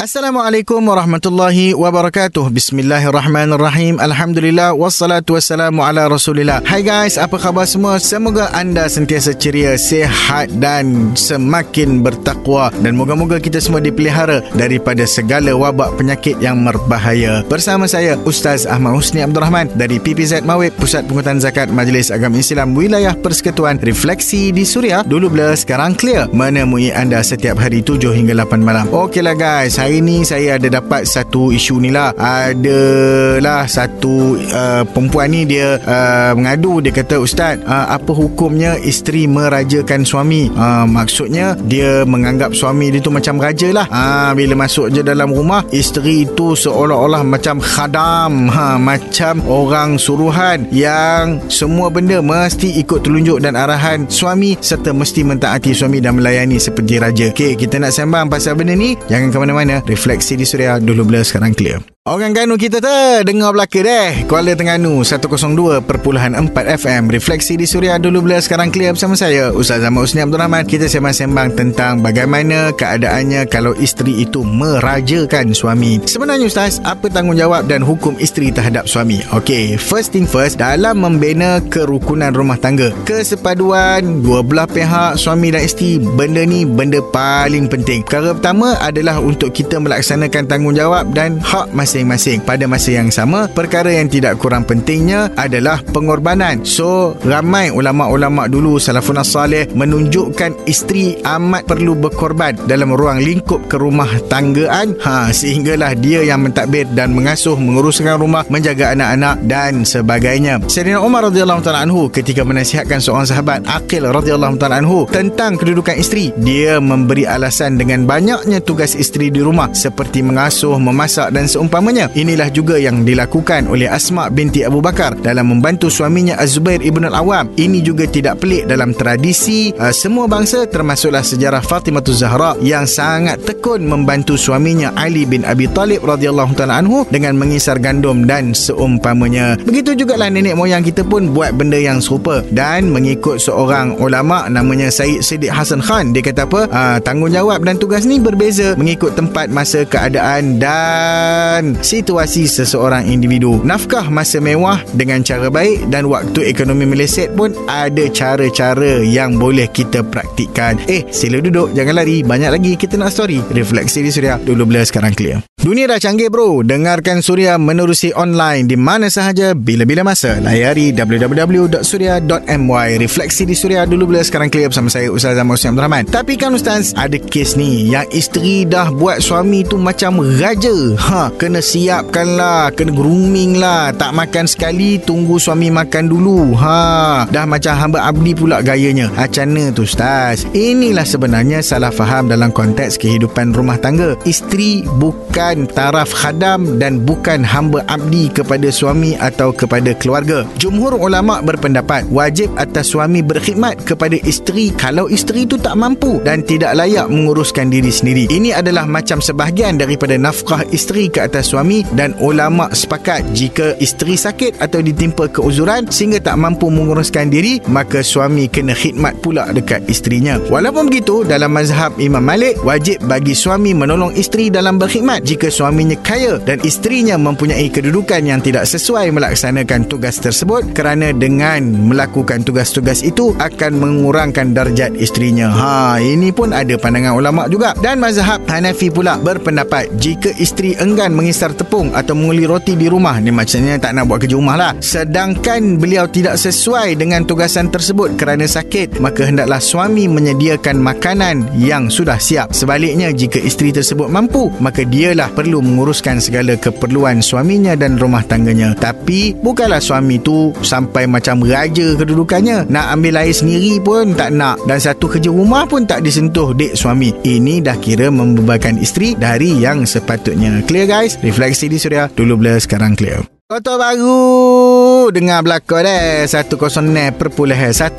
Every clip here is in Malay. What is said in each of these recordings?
Assalamualaikum warahmatullahi wabarakatuh. Bismillahirrahmanirrahim. Alhamdulillah wassalatu wassalamu ala Rasulillah. Hai guys, apa khabar semua? Semoga anda sentiasa ceria, sihat dan semakin bertakwa dan moga-moga kita semua dipelihara daripada segala wabak penyakit yang berbahaya. Bersama saya Ustaz Ahmad Husni Abdul Rahman dari PPZ Mawib Pusat Pungutan Zakat Majlis Agama Islam Wilayah Persekutuan Refleksi di Suria. Dulu blur, sekarang clear. Menemui anda setiap hari 7 hingga 8 malam. Okeylah guys, hari ni saya ada dapat satu isu ni lah. Adalah satu uh, perempuan ni dia uh, mengadu. Dia kata ustaz uh, apa hukumnya isteri merajakan suami? Uh, maksudnya dia menganggap suami dia tu macam raja lah. Uh, bila masuk je dalam rumah isteri itu seolah-olah macam khadam. Ha, macam orang suruhan yang semua benda mesti ikut telunjuk dan arahan suami serta mesti mentaati suami dan melayani seperti raja. Okay, kita nak sembang pasal benda ni. Jangan ke mana-mana Refleksi di Suria dulu blur sekarang clear. Orang Ganu kita tu dengar belaka deh. Kuala Tengganu 102.4 FM. Refleksi di Suria dulu bila sekarang clear bersama saya Ustaz Ahmad Usni Abdul Rahman. Kita sembang-sembang tentang bagaimana keadaannya kalau isteri itu merajakan suami. Sebenarnya Ustaz, apa tanggungjawab dan hukum isteri terhadap suami? Okey, first thing first, dalam membina kerukunan rumah tangga, kesepaduan dua belah pihak suami dan isteri, benda ni benda paling penting. Perkara pertama adalah untuk kita melaksanakan tanggungjawab dan hak masing masing-masing. Pada masa yang sama, perkara yang tidak kurang pentingnya adalah pengorbanan. So, ramai ulama-ulama dulu salafun salih menunjukkan isteri amat perlu berkorban dalam ruang lingkup kerumah tanggaan ha, sehinggalah dia yang mentadbir dan mengasuh, menguruskan rumah, menjaga anak-anak dan sebagainya. Sayyidina Umar radhiyallahu taala anhu ketika menasihatkan seorang sahabat Aqil radhiyallahu taala anhu tentang kedudukan isteri, dia memberi alasan dengan banyaknya tugas isteri di rumah seperti mengasuh, memasak dan seumpama utamanya. Inilah juga yang dilakukan oleh Asma binti Abu Bakar dalam membantu suaminya Az-Zubair ibn al-Awam. Ini juga tidak pelik dalam tradisi uh, semua bangsa termasuklah sejarah Fatimah Zahra yang sangat tekun membantu suaminya Ali bin Abi Talib radhiyallahu taala anhu dengan mengisar gandum dan seumpamanya. Begitu juga lah nenek moyang kita pun buat benda yang serupa dan mengikut seorang ulama namanya Said Siddiq Hasan Khan dia kata apa uh, tanggungjawab dan tugas ni berbeza mengikut tempat masa keadaan dan situasi seseorang individu. Nafkah masa mewah dengan cara baik dan waktu ekonomi meleset pun ada cara-cara yang boleh kita praktikkan. Eh, sila duduk, jangan lari. Banyak lagi kita nak story. Refleksi di Suria. Dulu bila sekarang clear. Dunia dah canggih bro. Dengarkan Suria menerusi online di mana sahaja bila-bila masa. Layari www.suria.my. Refleksi di Suria dulu bila sekarang clear bersama saya Ustaz Ahmad Hussein Abdul Rahman. Tapi kan Ustaz, ada kes ni yang isteri dah buat suami tu macam raja. Ha, kena siapkan lah, kena grooming lah. Tak makan sekali, tunggu suami makan dulu. Ha, dah macam hamba abdi pula gayanya. Acana tu Ustaz. Inilah sebenarnya salah faham dalam konteks kehidupan rumah tangga. Isteri bukan taraf khadam dan bukan hamba abdi kepada suami atau kepada keluarga. Jumhur ulama berpendapat wajib atas suami berkhidmat kepada isteri kalau isteri itu tak mampu dan tidak layak menguruskan diri sendiri. Ini adalah macam sebahagian daripada nafkah isteri ke atas suami dan ulama sepakat jika isteri sakit atau ditimpa keuzuran sehingga tak mampu menguruskan diri maka suami kena khidmat pula dekat isterinya. Walaupun begitu dalam mazhab Imam Malik wajib bagi suami menolong isteri dalam berkhidmat jika suaminya kaya dan isterinya mempunyai kedudukan yang tidak sesuai melaksanakan tugas tersebut kerana dengan melakukan tugas-tugas itu akan mengurangkan darjat isterinya. Ha, ini pun ada pandangan ulama juga. Dan mazhab Hanafi pula berpendapat jika isteri enggan mengisar tepung atau menguli roti di rumah, ni macamnya tak nak buat kerja rumah lah. Sedangkan beliau tidak sesuai dengan tugasan tersebut kerana sakit, maka hendaklah suami menyediakan makanan yang sudah siap. Sebaliknya, jika isteri tersebut mampu, maka dialah perlu menguruskan segala keperluan suaminya dan rumah tangganya. Tapi bukanlah suami tu sampai macam raja kedudukannya. Nak ambil air sendiri pun tak nak dan satu kerja rumah pun tak disentuh dek suami. Ini dah kira membebankan isteri dari yang sepatutnya. Clear guys? Refleksi di Suria. Dulu bila sekarang clear. Kota baru. Dengar belakang deh 106.1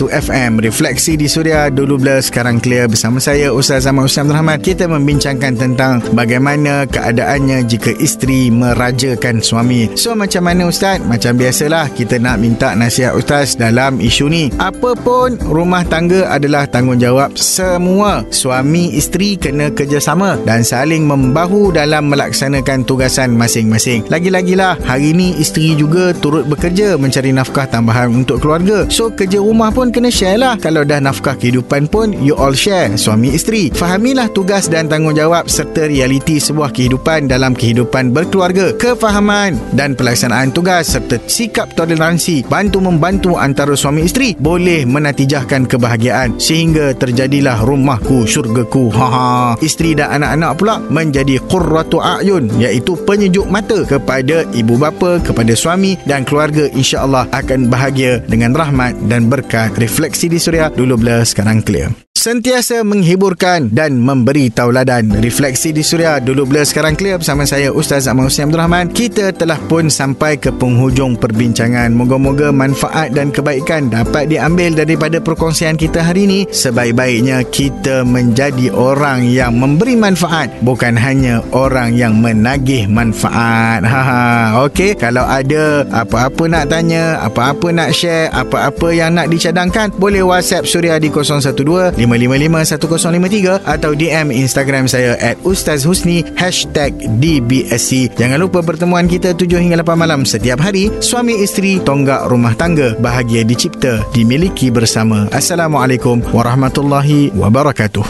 FM Refleksi di Suria Dulu blur. Sekarang clear Bersama saya Ustaz Zaman Ustaz Abdul Rahman. Kita membincangkan tentang Bagaimana keadaannya Jika isteri merajakan suami. So macam mana Ustaz? Macam biasalah Kita nak minta nasihat Ustaz Dalam isu ni. Apa pun Rumah tangga adalah tanggungjawab Semua. Suami isteri kena kerjasama Dan saling membahu Dalam melaksanakan tugasan masing-masing. Lagi-lagilah Hari ni isteri juga turut bekerja mencari nafkah tambahan untuk keluarga. So kerja rumah pun kena share lah. Kalau dah nafkah kehidupan pun you all share suami isteri. Fahamilah tugas dan tanggungjawab serta realiti sebuah kehidupan dalam kehidupan berkeluarga. Kefahaman dan pelaksanaan tugas serta sikap toleransi bantu-membantu antara suami isteri boleh menatijahkan kebahagiaan sehingga terjadilah rumahku syurgaku. Ha ha. Isteri dan anak-anak pula menjadi qurratu a'yun iaitu penyejuk mata kepada ibu bapa kepada suami dan keluarga insya-Allah akan bahagia dengan rahmat dan berkat. Refleksi di suria dulu blur sekarang clear sentiasa menghiburkan dan memberi tauladan. Refleksi di Suria dulu blur sekarang clear bersama saya Ustaz Ahmad Hussein Abdul Rahman. Kita telah pun sampai ke penghujung perbincangan. Moga-moga manfaat dan kebaikan dapat diambil daripada perkongsian kita hari ini. Sebaik-baiknya kita menjadi orang yang memberi manfaat bukan hanya orang yang menagih manfaat. Ha ha. Okey, kalau ada apa-apa nak tanya, apa-apa nak share, apa-apa yang nak dicadangkan, boleh WhatsApp Suria di 012 555-1053 atau DM Instagram saya at Ustaz Husni hashtag DBSC. Jangan lupa pertemuan kita 7 hingga 8 malam setiap hari. Suami isteri tonggak rumah tangga bahagia dicipta dimiliki bersama. Assalamualaikum warahmatullahi wabarakatuh.